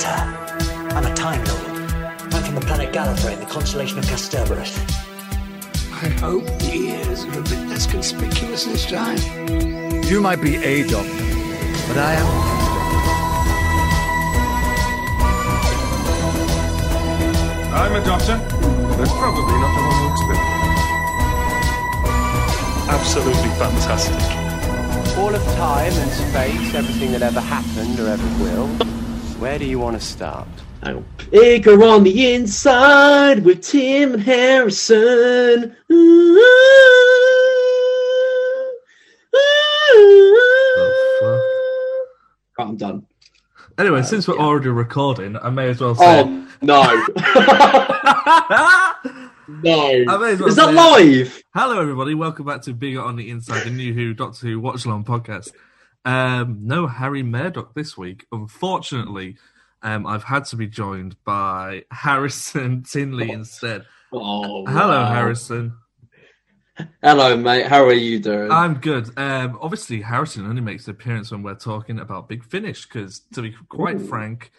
Doctor, I'm a Time Lord. I'm from the planet Gallifrey in the constellation of Kasterborous. I hope the ears are a bit less conspicuous this time. You might be a doctor, but I am. I'm a doctor. That's probably not the one you expected. Absolutely fantastic. All of time and space, everything that ever happened or ever will. Where do you want to start? Hang on. Bigger on the inside with Tim and Harrison. Right, I'm done. Anyway, um, since we're already recording, I may as well say. Oh no! no. I may as well Is that live? Hello, everybody. Welcome back to Bigger on the Inside, the new Who Doctor Who Watch Along podcast. Um, no Harry Murdoch this week. Unfortunately, um, I've had to be joined by Harrison Tinley instead. Oh, Hello, wow. Harrison. Hello, mate. How are you doing? I'm good. Um, obviously, Harrison only makes an appearance when we're talking about Big Finish because, to be quite Ooh. frank,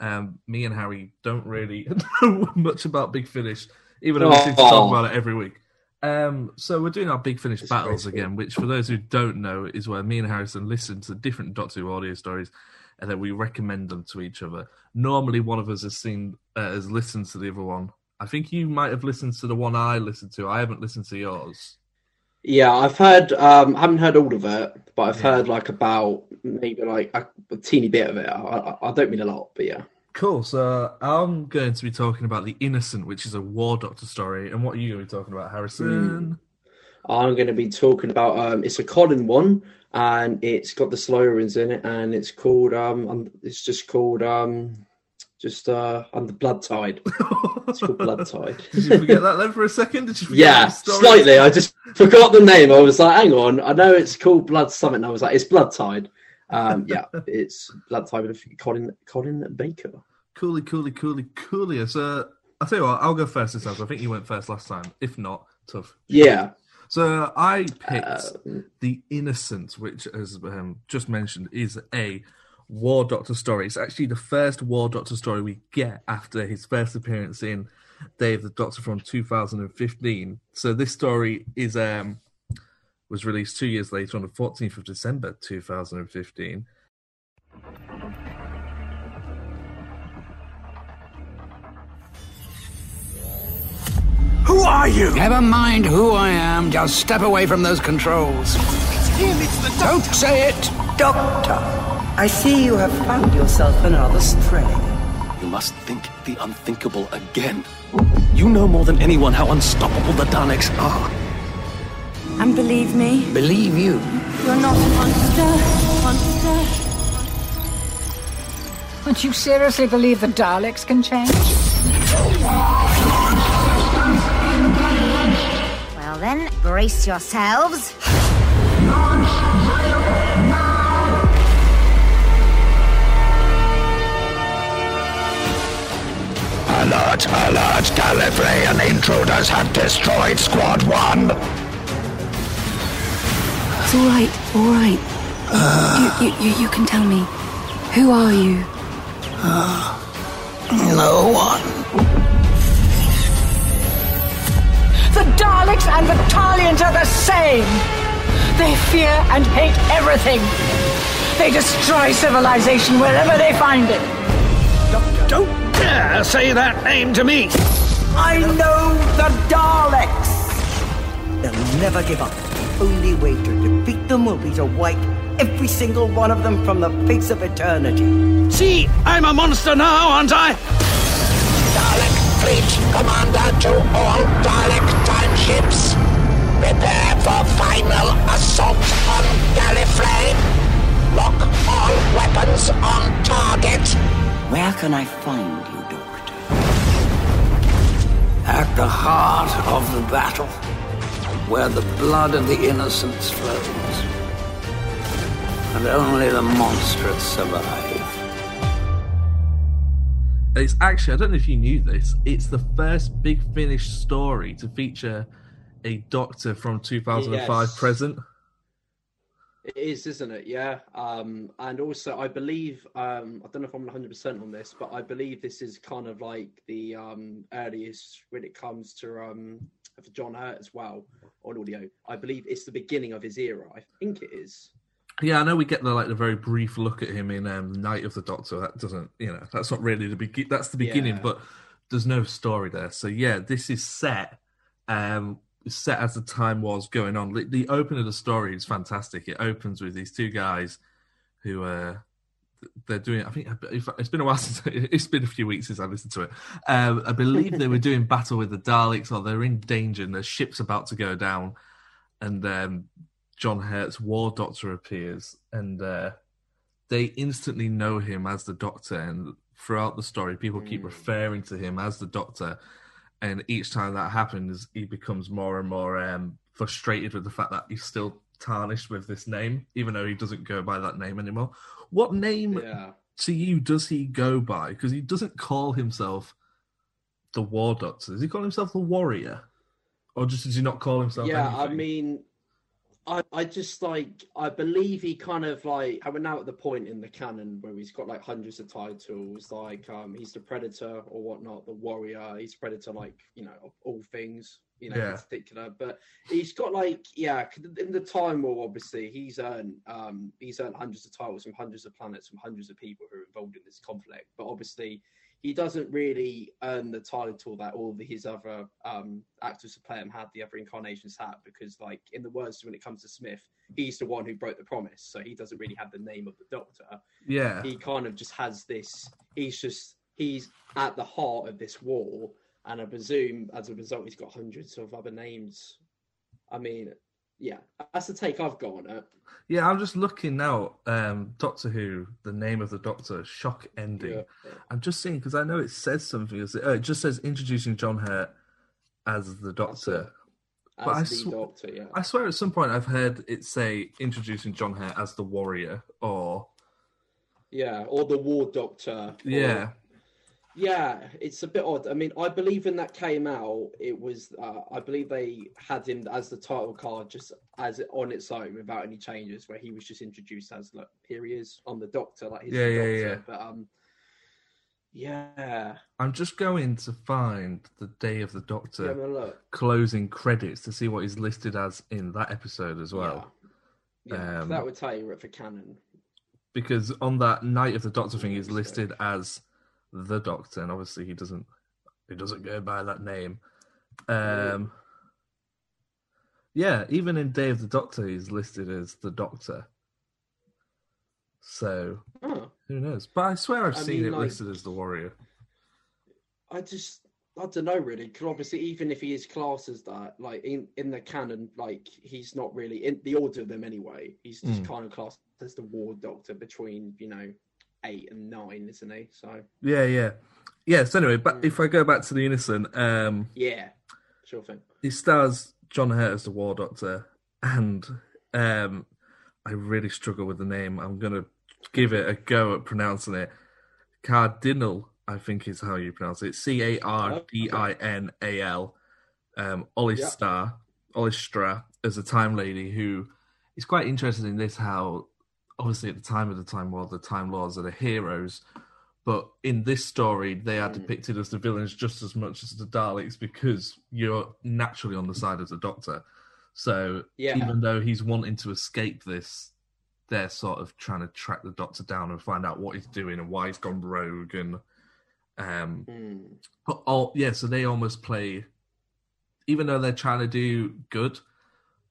um, me and Harry don't really know much about Big Finish, even though we seem to talk Oh. about it every week. Um, so we're doing our Big Finish battles again, which, for those who don't know, is where me and Harrison listen to different Doctor Who audio stories, and then we recommend them to each other. Normally, one of us has seen uh, has listened to the other one. I think you might have listened to the one I listened to. I haven't listened to yours. Yeah, I've heard. Um, haven't heard all of it, but I've heard like about maybe like a, a teeny bit of it. I, I, I don't mean a lot, but yeah. Cool. So I'm going to be talking about The Innocent, which is a War Doctor story. And what are you going to be talking about, Harrison? I'm going to be talking about. Um, it's a Colin one, and it's got the Silurians in it, and it's called. Um, it's just called. Um, just uh, on the Blood Tide. It's called Blood Tide. Did you forget that then for a second? Did you forget Yeah, slightly. I just forgot the name. I was like, hang on, I know it's called Blood Summit. And I was like, it's Blood Tide. Um, yeah, it's Blood Tide with Colin Colin Baker. Coolly, coolly, coolly, coolly. So I'll tell you what, I'll go first this time. I think you went first last time. If not, tough. Yeah. So I picked Um, The Innocent, which, as um, just mentioned, is a War Doctor story. It's actually the first War Doctor story we get after his first appearance in Day of the Doctor from 2015. So this story is um was released two years later on the 14th of December 2015. Are you? Never mind who I am. Just step away from those controls. It's him. It's the Don't say it. Doctor, I see you have found yourself another stray. You must think the unthinkable again. You know more than anyone how unstoppable the Daleks are. And believe me, Believe you. you're not a monster. Monster. Don't you seriously believe the Daleks can change? Brace yourselves. Alert, alert, Gallifreyan intruders have destroyed Squad 1. It's all right. All right. you, you, you, you can tell me. Who are you? No one. The Daleks and the Taalyens are the same. They fear and hate everything. They destroy civilization wherever they find it. Don't dare say that name to me. I know the Daleks! They'll never give up. The only way to defeat them will be to wipe every single one of them from the face of eternity. See, I'm a monster now, aren't I? Dalek Fleet Commander to all Dalek time ships. Prepare for final assault on Gallifrey. Lock all weapons on target. Where can I find you, Doctor? At the heart of the battle, where the blood of the innocents flows. And only the monstrous survive. It's actually, I don't know if you knew this, it's the first Big Finish story to feature a Doctor from 2005 Yes. present. It is, isn't it? Yeah. Um, and also, I believe um, I don't know if I'm 100 percent on this, but I believe this is kind of like the um, earliest when it comes to um, for John Hurt as well on audio. I believe it's the beginning of his era. I think it is. Yeah, I know we get the like the very brief look at him in um, Night of the Doctor. That doesn't, you know, that's not really the begin. That's the beginning, Yeah. but there's no story there. So yeah, this is set, um, set as the time was going on. The, the opening of the story is fantastic. It opens with these two guys who uh they're doing. I think it's been a while since it's been a few weeks since I listened to it. Um, I believe they were doing battle with the Daleks, or they're in danger, and the ship's about to go down, and um, John Hurt's War Doctor appears, and uh, they instantly know him as the Doctor. And throughout the story, people keep referring to him as the Doctor, and each time that happens, he becomes more and more um, frustrated with the fact that he's still tarnished with this name, even though he doesn't go by that name anymore. What name Yeah. to you does he go by? Because he doesn't call himself the War Doctor. Does he call himself the Warrior, or just does he not call himself? yeah, anything? I mean, I I just like I believe he kind of like we're now at the point in the canon where he's got like hundreds of titles. Like um, he's the predator or whatnot, the warrior. He's predator, like you know, of all things. You know, Yeah. in particular, but he's got like yeah, In the time war, obviously, he's earned um he's earned hundreds of titles from hundreds of planets from hundreds of people who are involved in this conflict. But obviously, he doesn't really earn the title that all of his other um, actors who play him had, the other incarnations had, because, like, in the words when it comes to Smith, he's the one who broke the promise, so he doesn't really have the name of the Doctor. Yeah. he kind of just has this. He's just he's at the heart of this war, and I presume as a result, he's got hundreds of other names. I mean, yeah, that's the take I've got on it. Yeah, I'm just looking now. Um, Doctor Who, the name of the Doctor, shock ending. Yeah. I'm just seeing because I know it says something. It, oh, it just says introducing John Hurt as the Doctor. As But I the sw- Doctor, yeah. I swear at some point I've heard it say introducing John Hurt as the Warrior, or Yeah, or the War Doctor. or- yeah, Yeah, it's a bit odd. I mean, I believe when that came out, it was uh, I believe they had him as the title card just as on its own without any changes, where he was just introduced as like here he is on the Doctor, like he's Yeah, yeah, Doctor. But um, yeah, I'm just going to find the Day of the Doctor closing credits to see what he's listed as in that episode as well. yeah, Um, that would tell you it for canon. because on that night of the doctor thing he's listed as the doctor and obviously he doesn't he doesn't go by that name um yeah even in day of the doctor he's listed as the doctor so Oh. who knows but i swear i've I seen mean, it like- listed as the warrior I just I don't know really because obviously even if he is classed as that, like in in the canon, like he's not really in the order of them anyway. He's just Mm. kind of classed as the War Doctor between you know eight and nine, isn't he? So yeah yeah yeah so anyway Hmm. but if i go back to the innocent um yeah, sure thing. It stars John Hurt as the War Doctor, and um, I really struggle with the name. I'm gonna give it a go at pronouncing it. Cardinal, I think is how you pronounce it. C A R D I N A L. Um, Ollie Yeah. Star, Ollie Stra, as a Time Lady who is quite interested in this. How obviously at the time of the Time War, the Time Lords are the heroes, but in this story, they are depicted as the villains just as much as the Daleks because you're naturally on the side of the Doctor. So Yeah. even though he's wanting to escape this, they're sort of trying to track the Doctor down and find out what he's doing and why he's gone rogue and um Hmm. but all yeah, so they almost play even though they're trying to do good,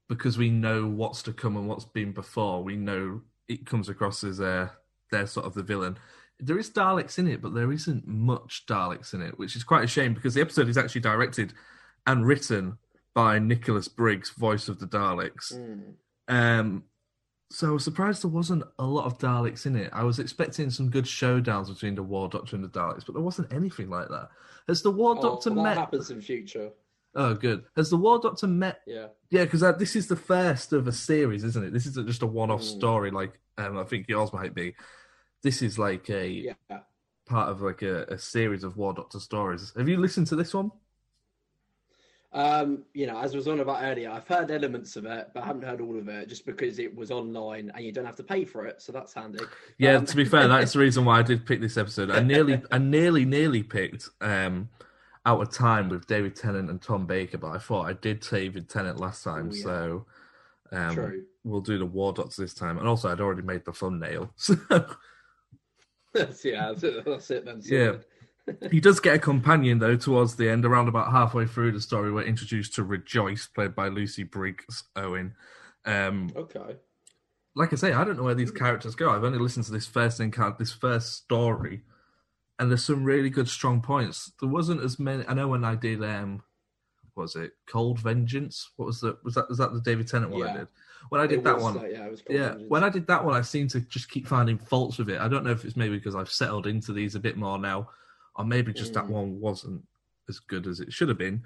because we know what's to come and what's been before, we know it comes across as uh, they're sort of the villain. There is Daleks in it, but there isn't much Daleks in it, which is quite a shame because the episode is actually directed and written by Nicholas Briggs, voice of the Daleks. Hmm. Um, so I was surprised there wasn't a lot of Daleks in it. I was expecting some good showdowns between the War Doctor and the Daleks, but there wasn't anything like that. Has the War Oh, Doctor that met? happens in future. Oh, good. Has the War Doctor met? Yeah. Yeah, because this is the first of a series, isn't it? This isn't just a one-off Mm. story like um, I think yours might be. This is like a Yeah. part of like a, a series of War Doctor stories. Have you listened to this one? Um, you know, as was on about earlier, I've heard elements of it, but I haven't heard all of it just because it was online and you don't have to pay for it, so that's handy. Yeah, Um, to be fair, that's the reason why I did pick this episode. I nearly, I nearly, nearly picked um, Out of Time with David Tennant and Tom Baker, but I thought I did David Tennant last time, Oh, yeah. so um, we'll do the War Doctor this time. And also, I'd already made the thumbnail, so that's, yeah, that's it, that's it then. yeah. he does get a companion though towards the end, around about halfway through the story. We're introduced to Rejoice, played by Lucy Briggs Owen. Um, Okay. like I say, I don't know where these characters go. I've only listened to this first encounter, this first story, and there's some really good, strong points. There wasn't as many. I know when I did, um, what was it Cold Vengeance? What was the was that was that the David Tennant one I did? When I did It that one, that, yeah, it was Cold yeah. When I did that one, I seem to just keep finding faults with it. I don't know if it's maybe because I've settled into these a bit more now, or maybe just that Mm. one wasn't as good as it should have been.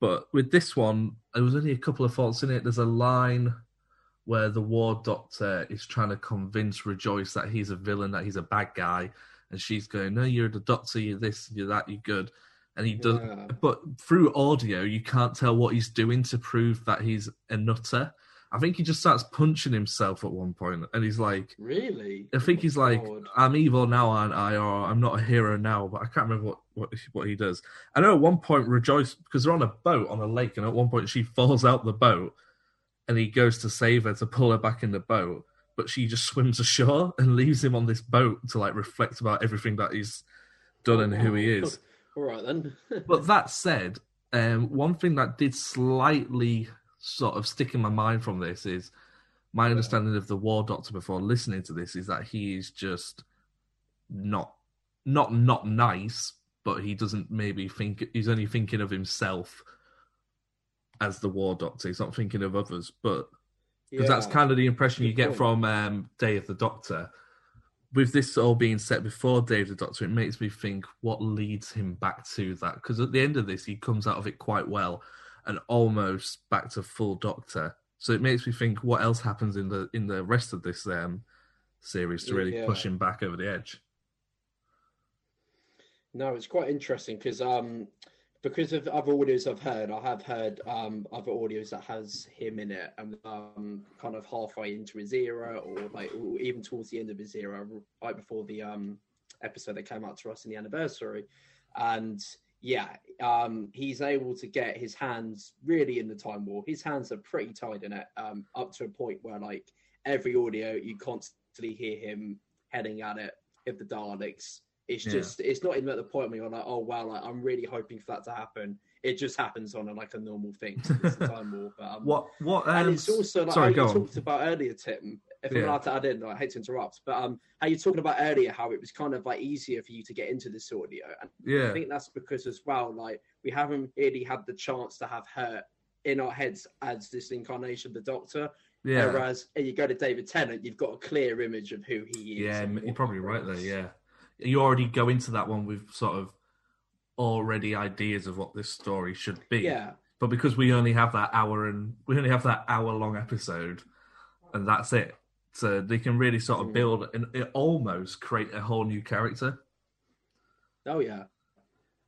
But with this one, there was only a couple of faults in it. There's a line where the war doctor is trying to convince Rejoice that he's a villain, that he's a bad guy, and she's going, "No, you're the doctor. You're this. You're that. You're good." And he does, Yeah. but through audio, you can't tell what he's doing to prove that he's a nutter. I think he just starts punching himself at one point, and he's like, Really? I think he's oh, like, God. I'm evil now, aren't I? Or I'm not a hero now, but I can't remember what, what, what he does. I know at one point, Rejoice, because they're on a boat on a lake, and at one point she falls out the boat, and he goes to save her to pull her back in the boat, but she just swims ashore and leaves him on this boat to like reflect about everything that he's done and who he is. All right then. But that said, um, one thing that did slightly sort of stick in my mind from this is my understanding of the War Doctor before listening to this is that he is just not not not nice, but he doesn't maybe think he's only thinking of himself as the War Doctor. He's not thinking of others, but because that's kind of the impression you get from um, Day of the Doctor. With this all being set before Day of the Doctor, it makes me think what leads him back to that. Because at the end of this, he comes out of it quite well and almost back to full Doctor. So it makes me think what else happens in the in the rest of this um, series to really Yeah. push him back over the edge. No, it's quite interesting because um because of other audios I've heard, I have heard um other audios that has him in it and um kind of halfway into his era or like or even towards the end of his era, right before the um episode that came out to us in the anniversary. And yeah, um he's able to get his hands really in the time war. His hands are pretty tied in it, um, up to a point where like every audio you constantly hear him heading at it if the Daleks it's Yeah. just it's not even at the point where you're like, oh wow, like I'm really hoping for that to happen. It just happens on a, like a normal thing. So it's time war. But, um, What what? and Um, it's also like sorry, how you on. talked about earlier, Tim. If I'm allowed to add in, I hate to interrupt, but um, how you talking about earlier how it was kind of like easier for you to get into this audio, and Yeah. I think that's because as well, like we haven't really had the chance to have her in our heads as this incarnation of the Doctor. Yeah. Whereas if you go to David Tennant, you've got a clear image of who he is. Yeah, and you're probably right there. Yeah, you already go into that one with sort of already ideas of what this story should be. Yeah. But because we only have that hour and we only have that hour long episode, and that's it, so they can really sort of Mm. build and it almost create a whole new character. Oh yeah.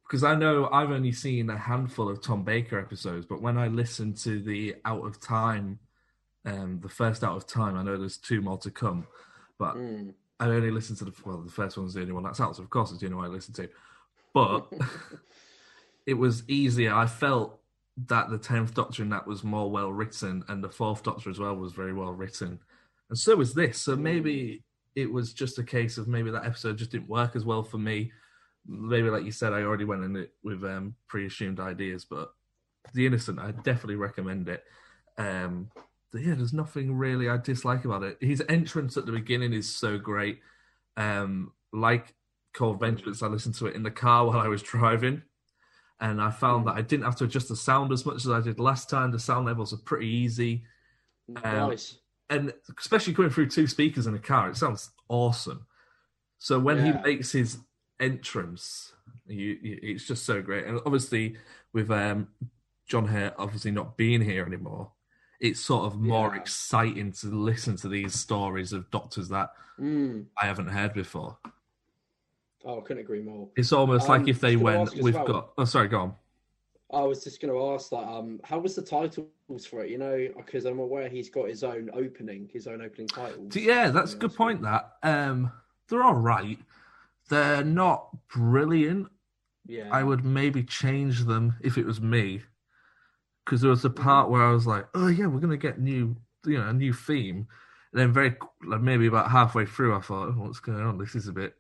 Because I know I've only seen a handful of Tom Baker episodes, but when I listened to the Out of Time, um, the first Out of Time, I know there's two more to come, but Mm. I only listened to the well, the first one's the only one that's out, so of course it's the only one I listened to. But it was easier. I felt that the tenth Doctor in that was more well written, and the fourth Doctor as well was very well written, and so was this. So maybe it was just a case of maybe that episode just didn't work as well for me. Maybe, like you said, I already went in it with um, pre-assumed ideas, but the Innocent, I definitely recommend it. Um, yeah, there's nothing really I dislike about it. His entrance at the beginning is so great. Um, like Cold Vengeance, I listened to it in the car while I was driving, and I found that I didn't have to adjust the sound as much as I did last time. The sound levels are pretty easy. Um, Nice. and especially coming through two speakers in a car, it sounds awesome. So when he makes his entrance, you, you, it's just so great. And obviously, with um, John Hurt obviously not being here anymore, it's sort of more Yeah. exciting to listen to these stories of doctors that Mm. I haven't heard before. Oh, I couldn't agree more. It's almost Um, like if they I was gonna went, we've well- got. Oh, sorry, go on. I was just going to ask, like, um, how was the titles for it? You know, because I'm aware he's got his own opening, his own opening titles. Yeah, that's a good point. That um, they're all right. They're not brilliant. Yeah. I would maybe change them if it was me, because there was a Mm-hmm. part where I was like, "Oh yeah, we're gonna get new, you know, a new theme." And then very like maybe about halfway through, I thought, oh, "What's going on? This is a bit."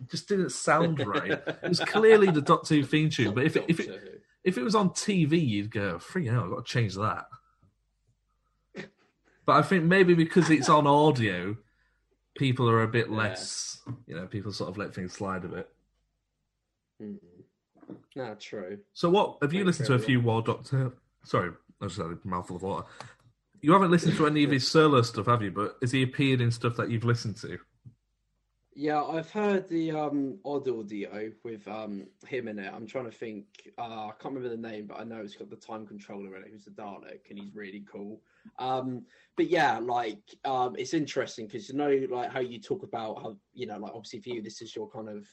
It just didn't sound right. it was clearly the Dot Two theme tune, but if it, if it if it was on TV, you'd go, "Freaking hell, I've got to change that." But I think maybe because it's on audio, people are a bit less, you know, people sort of let things slide a bit. Mm. No, true. So, what have you Thanks listened to a few War Doctor? Sorry, I just had a mouthful of water. You haven't listened to any of his solo stuff, have you? But has he appeared in stuff that you've listened to? Yeah, I've heard the um, odd audio with um, him in it. I'm trying to think. Uh, I can't remember the name, but I know it's got the time controller in it, who's a Dalek, and he's really cool. Um, but yeah, like um, it's interesting because you know, like how you talk about how you know, like obviously for you, this is your kind of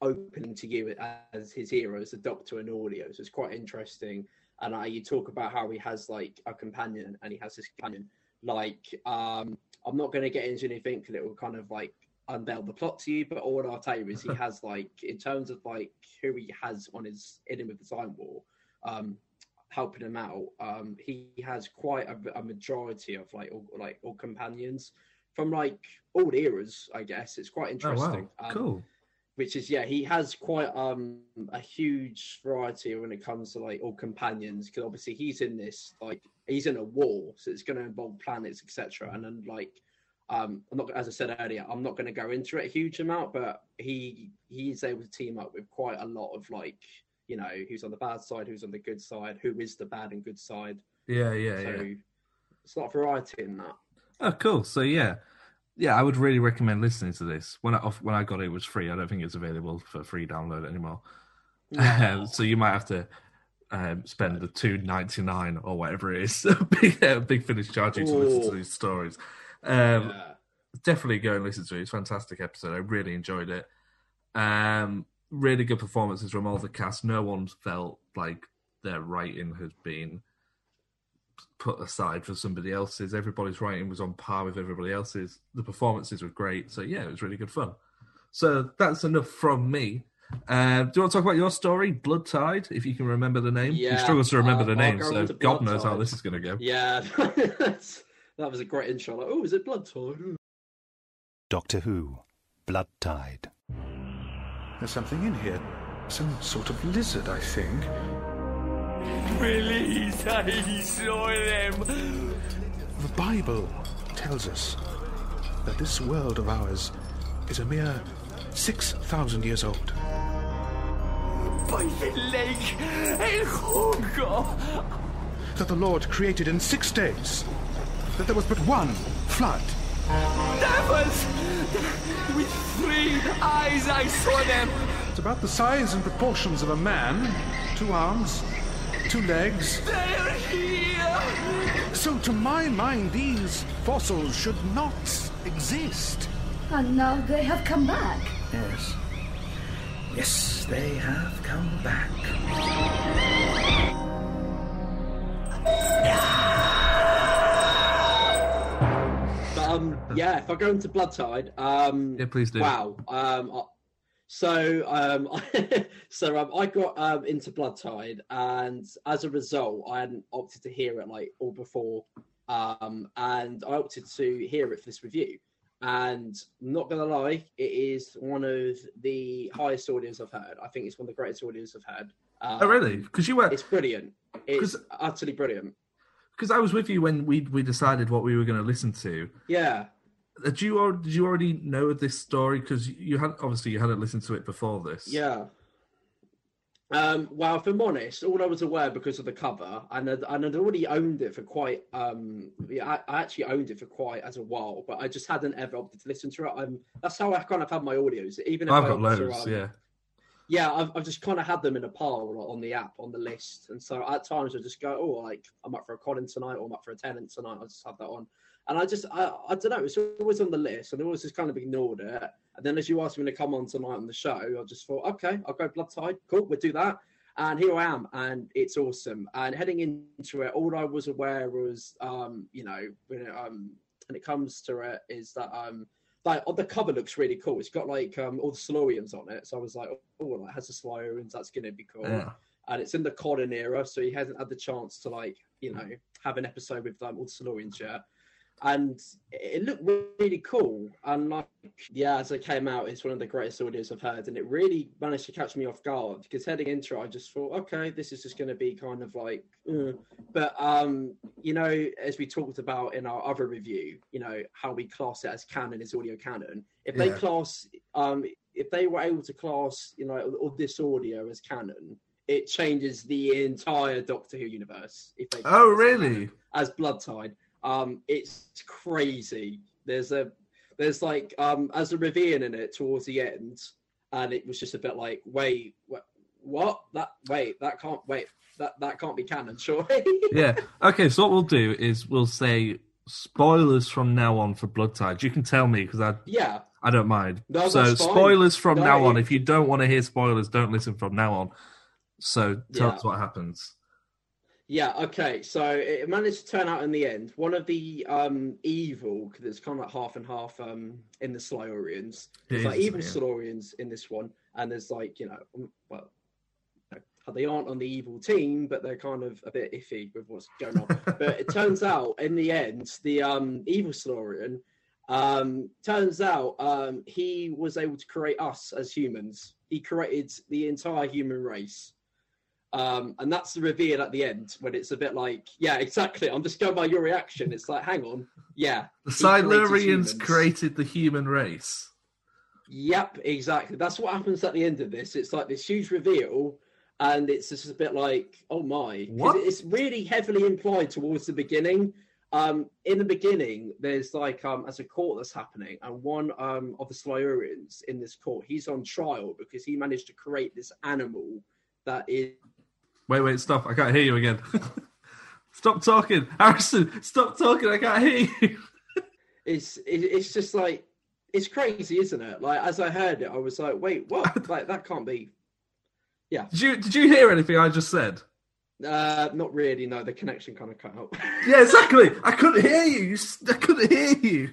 opening to you as his hero, as a Doctor in audio. So it's quite interesting. And uh, you talk about how he has like a companion, and he has his companion. Like, um, I'm not going to get into anything because it will kind of like unveil the plot to you. But all I'll tell you is he has like, in terms of like who he has on his in him with the Time War, um, helping him out. Um, he has quite a, a majority of like all, like all companions from like all eras. I guess it's quite Oh wow, interesting. Um, cool. Which is yeah he has quite um a huge variety when it comes to like all companions because obviously he's in this like he's in a war so it's going to involve planets etc and then like um i'm not as i said earlier i'm not going to go into it a huge amount but he he's able to team up with quite a lot of like you know who's on the bad side who's on the good side who is the bad and good side Yeah, yeah, so yeah. it's a lot of variety in that Oh, cool. So yeah, yeah, I would really recommend listening to this. When I when I got it, it was free. I don't think it's available for free download anymore. No. Um, so you might have to um, spend the two ninety nine or whatever it is. big, uh, big finish charge you to listen to these stories. Um, Definitely go and listen to it. It's a fantastic episode. I really enjoyed it. Um, really good performances from all the cast. No one felt like their writing has been put aside for somebody else's. Everybody's writing was on par with everybody else's. The performances were great. So yeah, it was really good fun. So that's enough from me. Uh, do you want to talk about your story, Blood Tide? If you can remember the name, Yeah, he struggles to remember uh, the name, so God Blood knows how this is going to go. yeah that's- that was a great intro like oh is it blood tide Doctor Who, Blood Tide. There's something in here. Some sort of lizard, I think. Release, I saw them. The Bible tells us that this world of ours is a mere 6,000 years old. By the lake El Junco. That the Lord created in six days. That there was but one flood. Devils! With three eyes, I saw them. It's about the size and proportions of a man. Two arms, two legs. They're here. So, to my mind, these fossils should not exist. And now they have come back. Yes. Yes, they have come back. But um, yeah, if I go into Blood Tide, um, yeah, please do. Wow. Um, I- so um, so um, I got um into Blood Tide, and as a result, I hadn't opted to hear it like all before, um, and I opted to hear it for this review. And I'm not gonna lie, it is one of the highest audios I've heard. I think it's one of the greatest audios I've heard. Um, Oh, really? Because you were It's brilliant. It's utterly brilliant. because I was with you when we we decided what we were going to listen to. Yeah. Did you al- did you already know this story? Because you had obviously you hadn't listened to it before this. Yeah. Um, well, if I'm honest, all I was aware because of the cover, and I'd, and I'd already owned it for quite. Um, yeah, I, I actually owned it for quite as a while, but I just hadn't ever opted to listen to it. I'm, that's how I kind of had my audios. Even if I've I got to, loads. um, yeah. yeah, I've, I've just kind of had them in a pile like, on the app, on the list. And so at times I just go, oh, like I'm up for a Colin tonight or I'm up for a Tennant tonight. I just have that on. And I just, I, I don't know, it's always on the list and I always just kind of ignored it. And then as you asked me to come on tonight on the show, I just thought, okay, I'll go Blood Tide. Cool, we'll do that. and here I am, and it's awesome. And heading into it, all I was aware was, um, you know, when it, um, when it comes to it, is that um, like oh, the cover looks really cool. It's got like um all the Silurians on it, so I was like, oh, it has the Silurians. That's gonna be cool. Yeah. And it's in the Colin era, so he hasn't had the chance to like, you know, have an episode with um, all the Silurians yet. And it looked really cool. And like, yeah, as it came out, it's one of the greatest audios I've heard, and it really managed to catch me off guard because heading into it, I just thought, okay, this is just going to be kind of like, uh. but um, you know, as we talked about in our other review, you know, how we class it as canon is audio canon. If they Yeah. class, um, if they were able to class, you know, all this audio as canon, it changes the entire Doctor Who universe. If they Oh, really? as blood tide. Um, it's crazy. There's a there's like um as a reveal in it towards the end, and it was just a bit like, wait, what? what? That wait, that can't wait. That that can't be canon, surely. yeah. Okay. So what we'll do is we'll say spoilers from now on for Blood Tide. You can tell me because I yeah. I don't mind. No, so spoilers from No, now on. If you don't want to hear spoilers, don't listen from now on. So tell Yeah. us what happens. Yeah, okay. So it managed to turn out in the end. One of the um evil, because it's kind of like half and half um in the Silurians. It There's like evil yeah. Silurians in this one, and there's like, you know, um, well, they aren't on the evil team, but they're kind of a bit iffy with what's going on. but it turns out in the end, the um evil Silurian um turns out um he was able to create us as humans. He created the entire human race. Um, and that's the reveal at the end when it's a bit like, yeah, exactly. I'm just going by your reaction. It's like, hang on, yeah. The he created created the human race. Yep, exactly. That's what happens at the end of this. It's like this huge reveal, and it's just a bit like, oh my, What? It's really heavily implied towards the beginning. Um, in the beginning, there's like um, as a court that's happening, and one um of the Silurians in this court, he's on trial because he managed to create this animal that is Wait, wait, stop! I can't hear you again. stop talking, Harrison. Stop talking. I can't hear you. it's it, it's just like it's crazy, isn't it? Like as I heard it, I was like, wait, what? like that can't be. Yeah. Did you did you hear anything I just said? Uh, not really. No, the connection kind of cut out. Yeah, exactly. I couldn't hear you. I couldn't hear you.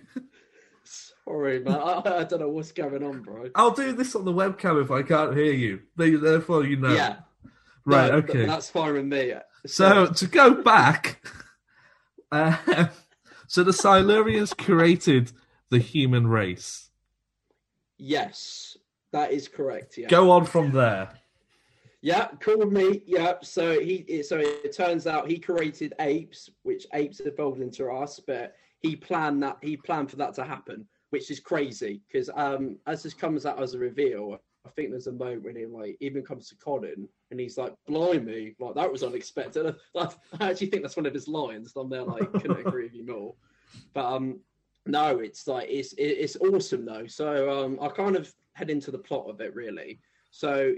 Sorry, man. I, I don't know what's going on, bro. I'll do this on the webcam if I can't hear you. There- Therefore, you know. Yeah. Right. No, okay. That's fine with me. So to go back, uh, so the Silurians created the human race. Yes, that is correct. Yeah. Go on from there. Yeah, cool with me. Yeah. So he, so it turns out he created apes, which apes evolved into us, but he planned that he planned for that to happen, which is crazy because um, as this comes out as a reveal, I think there's a moment when he like even comes to Colin and he's like, "Blimey, like that was unexpected." Like, I actually think that's one of his lines. I'm there like, couldn't agree with you more. But um, no, it's like it's it's awesome though. So um, I kind of head into the plot of it really. So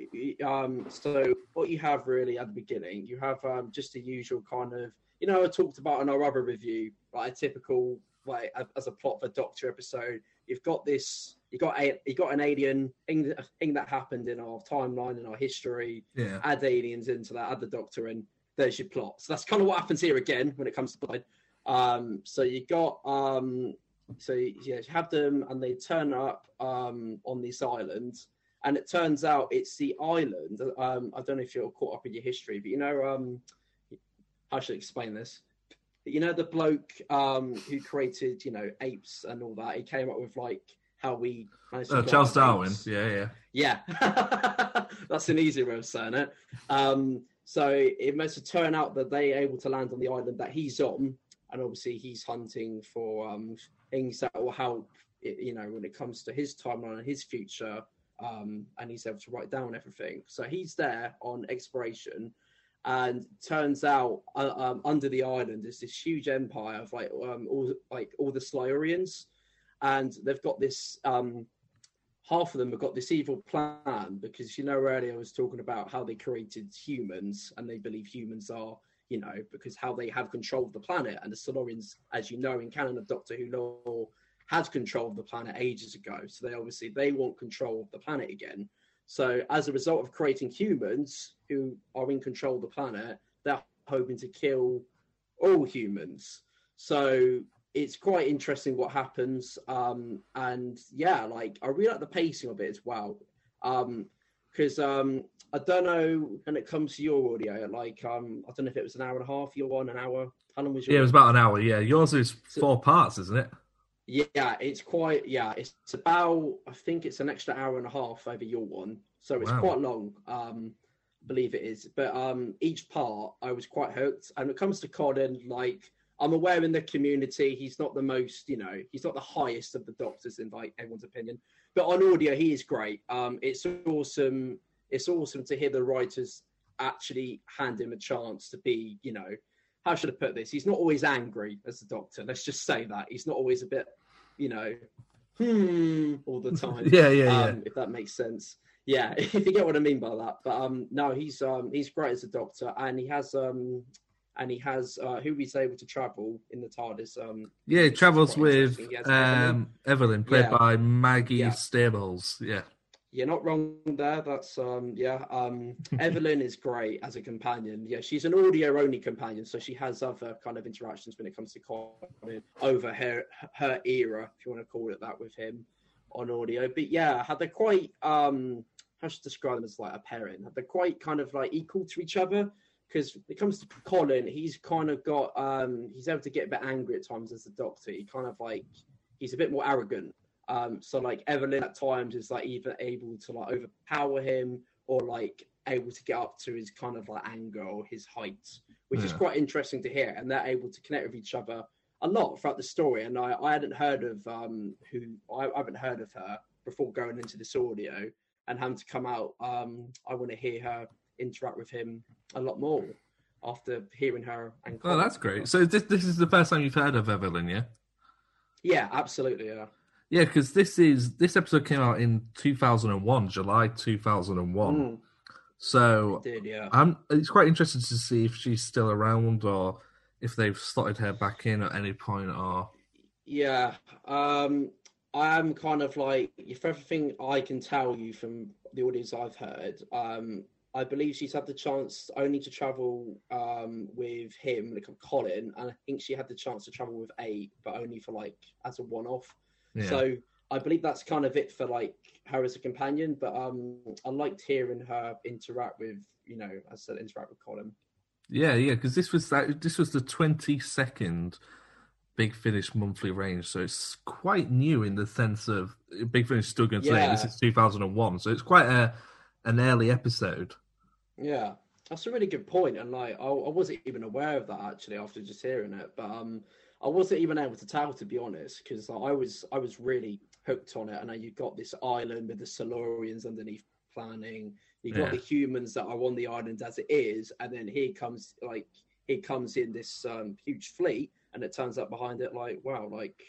um, so what you have really at the beginning, you have um, just the usual kind of you know I talked about in our other review, like a typical like as a plot for Doctor episode. You've got this, you got a, you got an alien thing, thing that happened in our timeline in our history. Yeah. Add aliens into that, add the Doctor in. There's your plot. So that's kind of what happens here again when it comes to blood. Um, so you got um, so yeah, you have them and they turn up um, on this island, and it turns out it's the island. Um, I don't know if you're caught up in your history, but you know, um, how should I explain this? You know, the bloke um, who created, you know, apes and all that. He came up with like how we managed to Uh, Charles Darwin. apes. Yeah, yeah. Yeah, that's an easy way of saying it. Um, so it must have turned out that they are able to land on the island that he's on, and obviously he's hunting for um, things that will help. You know, when it comes to his timeline and his future, um, and he's able to write down everything. So he's there on exploration, and turns out uh, um, under the island is this huge empire of like um, all like all the Silurians, and they've got this. Um, half of them have got this evil plan because you know earlier I was talking about how they created humans and they believe humans are you know because how they have control of the planet and the Silurians as you know in canon of Doctor Who lore had control of the planet ages ago so they obviously they want control of the planet again So as a result of creating humans who are in control of the planet, they're hoping to kill all humans. So it's quite interesting what happens. Um, and yeah, like I really like the pacing of it as well. Um, because um, I don't know when it comes to your audio, like um, I don't know if it was an hour and a half, your one, an hour. How long was your Yeah, it was about an hour. Yeah, yours is four parts, isn't it? Yeah, it's quite. Yeah, it's about. I think it's an extra hour and a half over your one, so it's Wow. quite long. Um, I believe it is, but um, each part I was quite hooked. And when it comes to Colin, like I'm aware in the community, he's not the most. You know, he's not the highest of the doctors in like everyone's opinion. But on audio, he is great. Um, it's awesome. It's awesome to hear the writers actually hand him a chance to be. You know, how should I put this? He's not always angry as the doctor. Let's just say that he's not always a bit, you know, hmm, all the time. Yeah, yeah, yeah. um, If that makes sense. Yeah, if you get what I mean by that. But um, no, he's um, he's great as a doctor, and he has um, and he has uh, who he's able to travel in the TARDIS. Um, Yeah, he travels with um, Evelyn, played Yeah. by Maggie Yeah. Stables. Yeah. You're not wrong there. That's um yeah. Um Evelyn is great as a companion. Yeah, she's an audio only companion, so she has other kind of interactions when it comes to Colin over her her era, if you want to call it that, with him on audio. But yeah, had they quite um how should I describe them as like a pairing? They're quite kind of like equal to each other. Because when it comes to Colin, he's kind of got um he's able to get a bit angry at times as a doctor. He kind of like he's a bit more arrogant. Um, so like Evelyn at times is like either able to like overpower him or like able to get up to his kind of like anger or his height, which is quite interesting to hear. And they're able to connect with each other a lot throughout the story. And I, I hadn't heard of um who I, I haven't heard of her before going into this audio and having to come out. Um, I want to hear her interact with him a lot more after hearing her. And Oh, that's great. So this this is the first time you've heard of Evelyn, yeah? Yeah, absolutely. Yeah. Yeah, because this is this episode came out in 2001, July 2001. Mm. So It did, yeah. I'm. It's quite interesting to see if she's still around or if they've slotted her back in at any point. Or Yeah, um, I am kind of like, if everything I can tell you from the audience I've heard, um, I believe she's had the chance only to travel um, with him, like Colin, and I think she had the chance to travel with eight, but only for like as a one-off. Yeah. So I believe that's kind of it for like her as a companion. But um, I liked hearing her interact with, you know, as I said, interact with Colin. yeah, yeah, because this was that. This was the 22nd Big Finish monthly range, so it's quite new in the sense of Big Finish is still going today. This is 2001, so it's quite a an early episode. Yeah, that's a really good point, and like I, I wasn't even aware of that actually after just hearing it, but um, I wasn't even able to tell to be honest, because I was I was really hooked on it, and you've got this island with the Silurians underneath planning, you got Yeah. the humans that are on the island as it is, and then here comes like here comes in this um, huge fleet, and it turns up behind it like wow, like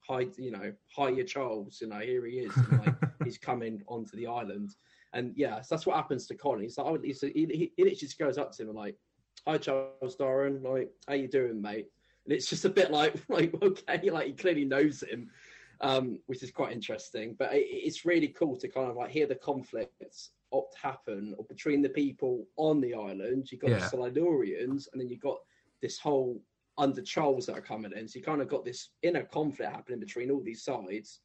hi, you know, hiya Charles, you know, here he is, and, like he's coming onto the island. And yeah, so that's what happens to Colin. He's like, oh, he, he, he literally just goes up to him and like, "Hi, Charles Darwin. Like, how you doing, mate?" And it's just a bit like, like okay, like he clearly knows him, um, which is quite interesting. But it, it's really cool to kind of like hear the conflicts opt happen or between the people on the island. You got Yeah. the Solidorians, and then you got this whole under Charles that are coming in. So you kind of got this inner conflict happening between all these sides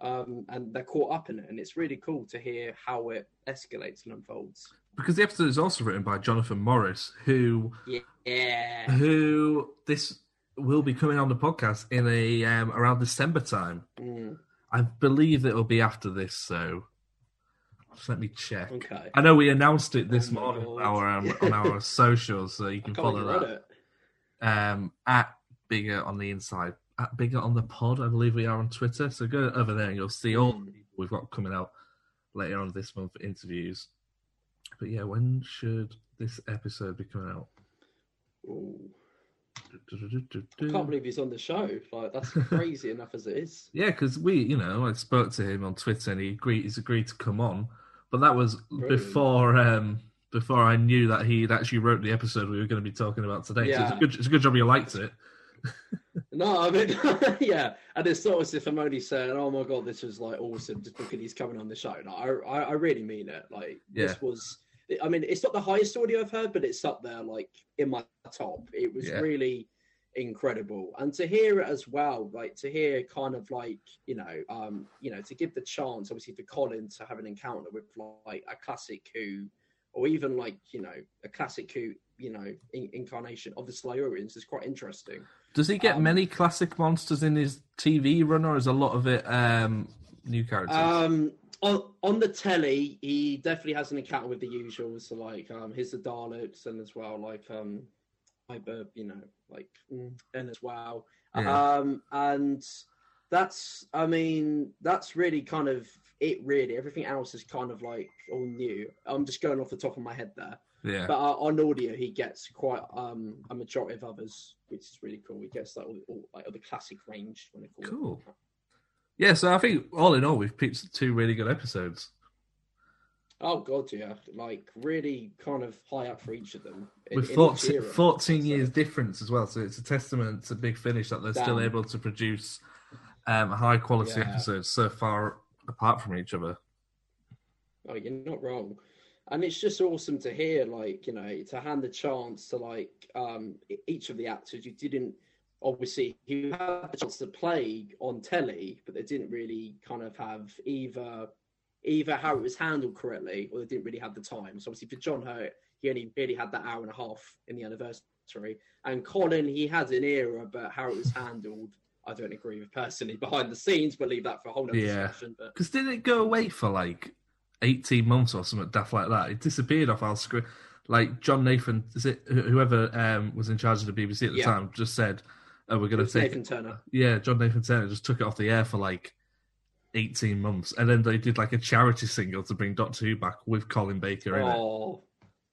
um, and they're caught up in it, and it's really cool to hear how it escalates and unfolds. Because the episode is also written by Jonathan Morris, who Yeah, who this will be coming on the podcast in a um, around December time. Mm. I believe it will be after this, so just let me check. Okay. I know we announced it this Oh morning on our um, on our socials, so you can follow that. Um, at bigger on the inside, at bigger on the pod, I believe we are on Twitter. So go over there and you'll see all the people we've got coming out later on this month for interviews. But yeah, when should this episode be coming out? Ooh. I can't believe he's on the show. Like that's crazy enough as it is. Yeah, because we, you know, I spoke to him on Twitter and he agreed. He's agreed to come on, but that was Brilliant. before um before I knew that he'd actually wrote the episode we were going to be talking about today. So it's a good, it's a good job you liked it. No, I mean, yeah, and it's not as if I'm only saying, "Oh my god, this was like awesome," just because he's coming on the show. No, I, I, I really mean it. Like, Yeah. this was. I mean, it's not the highest audio I've heard, but it's up there, like in my top. It was Yeah. really incredible, and to hear it as well, like to hear kind of like you know, um, you know, to give the chance, obviously, for Colin to have an encounter with like a classic who, or even like you know, a classic who, you know, in, incarnation of the Silurians is quite interesting. Does he get Um, many classic monsters in his TV run, or is a lot of it um, new characters? Um, on on the telly, he definitely has an encounter with the usuals, so like um, his the Daleks, and as well like um, Hyper, you know, like mm, and as well. Yeah. Um, and that's, I mean, that's really kind of it. Really, everything else is kind of like all new. I'm just going off the top of my head there. Yeah. But uh, on audio, he gets quite um, a majority of others, which is really cool. He gets like all, all like the classic range when call Cool. it. yeah, so I think all in all, we've picked two really good episodes. Oh god, yeah, like really kind of high up for each of them. in- With in 14, each 14 years difference as well, so it's a testament to Big Finish that they're still able to produce um, high quality Yeah. episodes so far apart from each other. Oh, you're not wrong. And it's just awesome to hear, like, you know, to hand the chance to, like, um, each of the actors you didn't, obviously, you had the chance to play on telly, but they didn't really kind of have either either how it was handled correctly or they didn't really have the time. So, obviously, for John Hurt, he only really had that hour and a half in the anniversary. And Colin, he had an era, but how it was handled, I don't agree with personally behind the scenes, but leave that for a whole other Yeah. discussion. But Because didn't it go away for like 18 months or something daft like that? It disappeared off our screen. Like John Nathan, is it whoever um, was in charge of the BBC at the Yeah. time, just said, "Oh, we're going to take Nathan Turner. Yeah, John Nathan Turner just took it off the air for like 18 months, and then they did like a charity single to bring Doctor Who back with Colin Baker in it. Oh,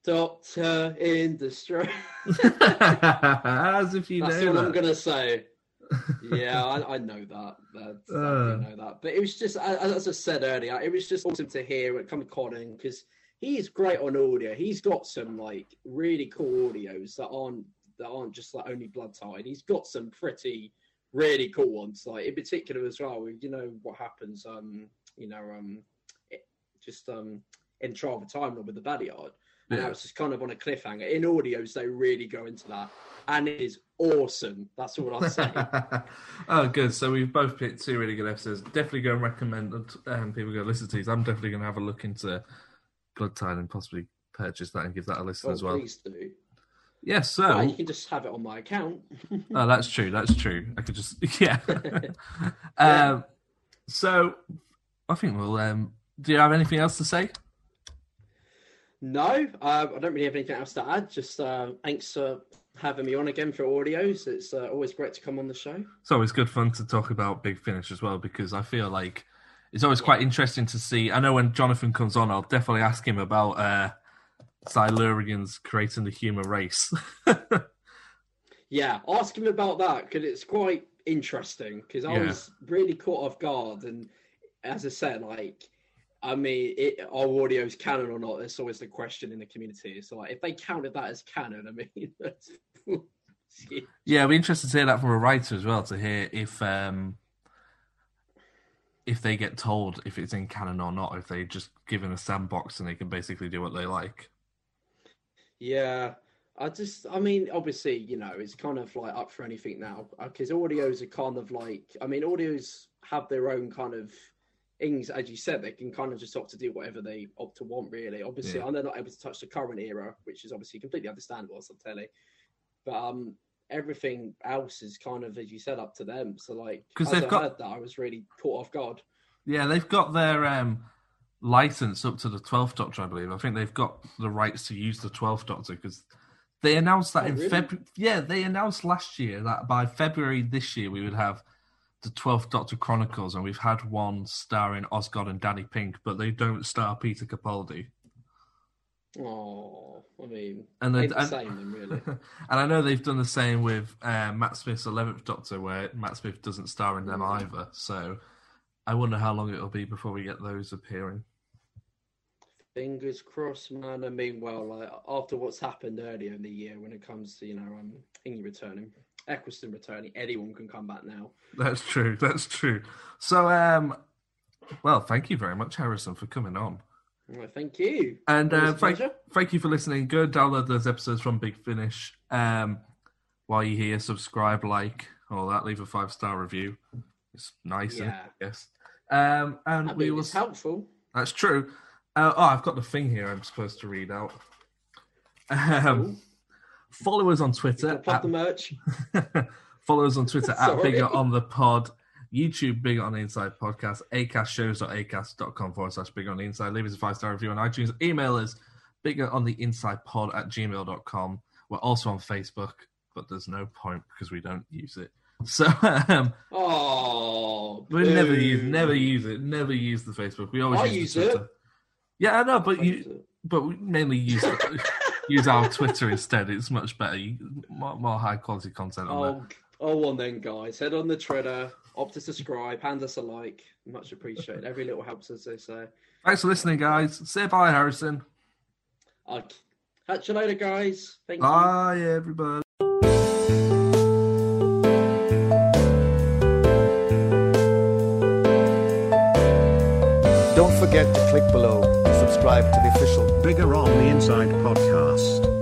Doctor in distress. As if you That's know all that. I'm gonna say. Yeah, I, I know that. That's, I Uh. know that. But it was just, as as I said earlier, it was just awesome to hear it come Colin because he's great on audio. He's got some like really cool audios that aren't that aren't just like only Bloodtide. He's got some pretty really cool ones. Like in particular as well. You know what happens? Um, you know, um, it, just um in Trial of Time Lord with the Valeyard. And Yeah. that was just kind of on a cliffhanger. In audios, they really go into that, and it is awesome. That's all I'll say. oh, good. So we've both picked two really good episodes. Definitely go and recommend um, people go listen to these. I'm definitely going to have a look into Blood Tide and possibly purchase that and give that a listen Oh, as well. please do. Yes, so Well, you can just have it on my account. Oh, that's true. That's true. I could just yeah. um, so I think we'll. Um, do you have anything else to say? No, uh, I don't really have anything else to add. Just uh, thanks for having me on again for audios. It's uh, always great to come on the show. It's always good fun to talk about Big Finish as well because I feel like it's always quite interesting to see. I know when Jonathan comes on, I'll definitely ask him about uh, Silurians creating the human race. Yeah, ask him about that because it's quite interesting. Because I Yeah. was really caught off guard, and as I said, like, I mean, it, our audio's canon or not? That's always the question in the community. So, like, if they counted that as canon, I mean, that's, yeah, it'd be interesting to hear that from a writer as well to hear if um, if they get told if it's in canon or not, if they just given a sandbox and they can basically do what they like. Yeah, I just, I mean, obviously, you know, it's kind of like up for anything now because audios are kind of like, I mean, audios have their own kind of things, as you said, they can kind of just opt to do whatever they opt to want, really. Obviously, Yeah. and they're not able to touch the current era, which is obviously completely understandable as I'm telling. But um, everything else is kind of, as you said, up to them. So, like, 'Cause as they've I got- heard that, I was really caught off guard. Yeah, they've got their um, license up to the Twelfth Doctor, I believe. I think they've got the rights to use the Twelfth Doctor because they announced that Oh, in really? February. Yeah, they announced last year that by February this year we would have the Twelfth Doctor Chronicles, and we've had one starring Osgood and Danny Pink, but they don't star Peter Capaldi. Oh, I mean, And, they, the and, same, really. and I know they've done the same with uh, Matt Smith's Eleventh Doctor, where Matt Smith doesn't star in them Mm. either. So I wonder how long it'll be before we get those appearing. Fingers crossed, man. I mean, well, like after what's happened earlier in the year when it comes to you know um Thingy returning, Eccleston returning. Anyone can come back now. That's true. That's true. So, um, well, thank you very much, Harrison, for coming on. Well, thank you. And uh, thank, thank you for listening. Go download those episodes from Big Finish. Um, while you're here, subscribe, like, all that. Leave a five star review. It's nice? Yeah. yes. Um, and I we mean, will. it's helpful. That's true. Uh, oh, I've got the thing here. I'm supposed to read out. Um, follow us on Twitter. Plug at- the merch. Follow us on Twitter at Bigger on the Pod, YouTube Bigger on the Inside Podcast, acastshows.acast.com forward slash Bigger on the Inside. Leave us a five star review on iTunes. Email us bigger on the inside pod at gmail.com. We're also on Facebook, but there's no point because we don't use it. So um, Oh, we never use never use it. Never use the Facebook. We always I use, use the it. Twitter. Yeah, I know, but you but we mainly use use our Twitter instead. It's much better. You, more, more high quality content on oh, there. Oh, oh, on then, guys. Head on the Twitter, opt to subscribe, hand us a like. Much appreciated. Every little helps, as they say. Thanks for listening, guys. Say bye, Harrison. I'll catch you later, guys. Thank you. Bye, everybody. Don't forget to click below to subscribe to the official Bigger on the Inside podcast.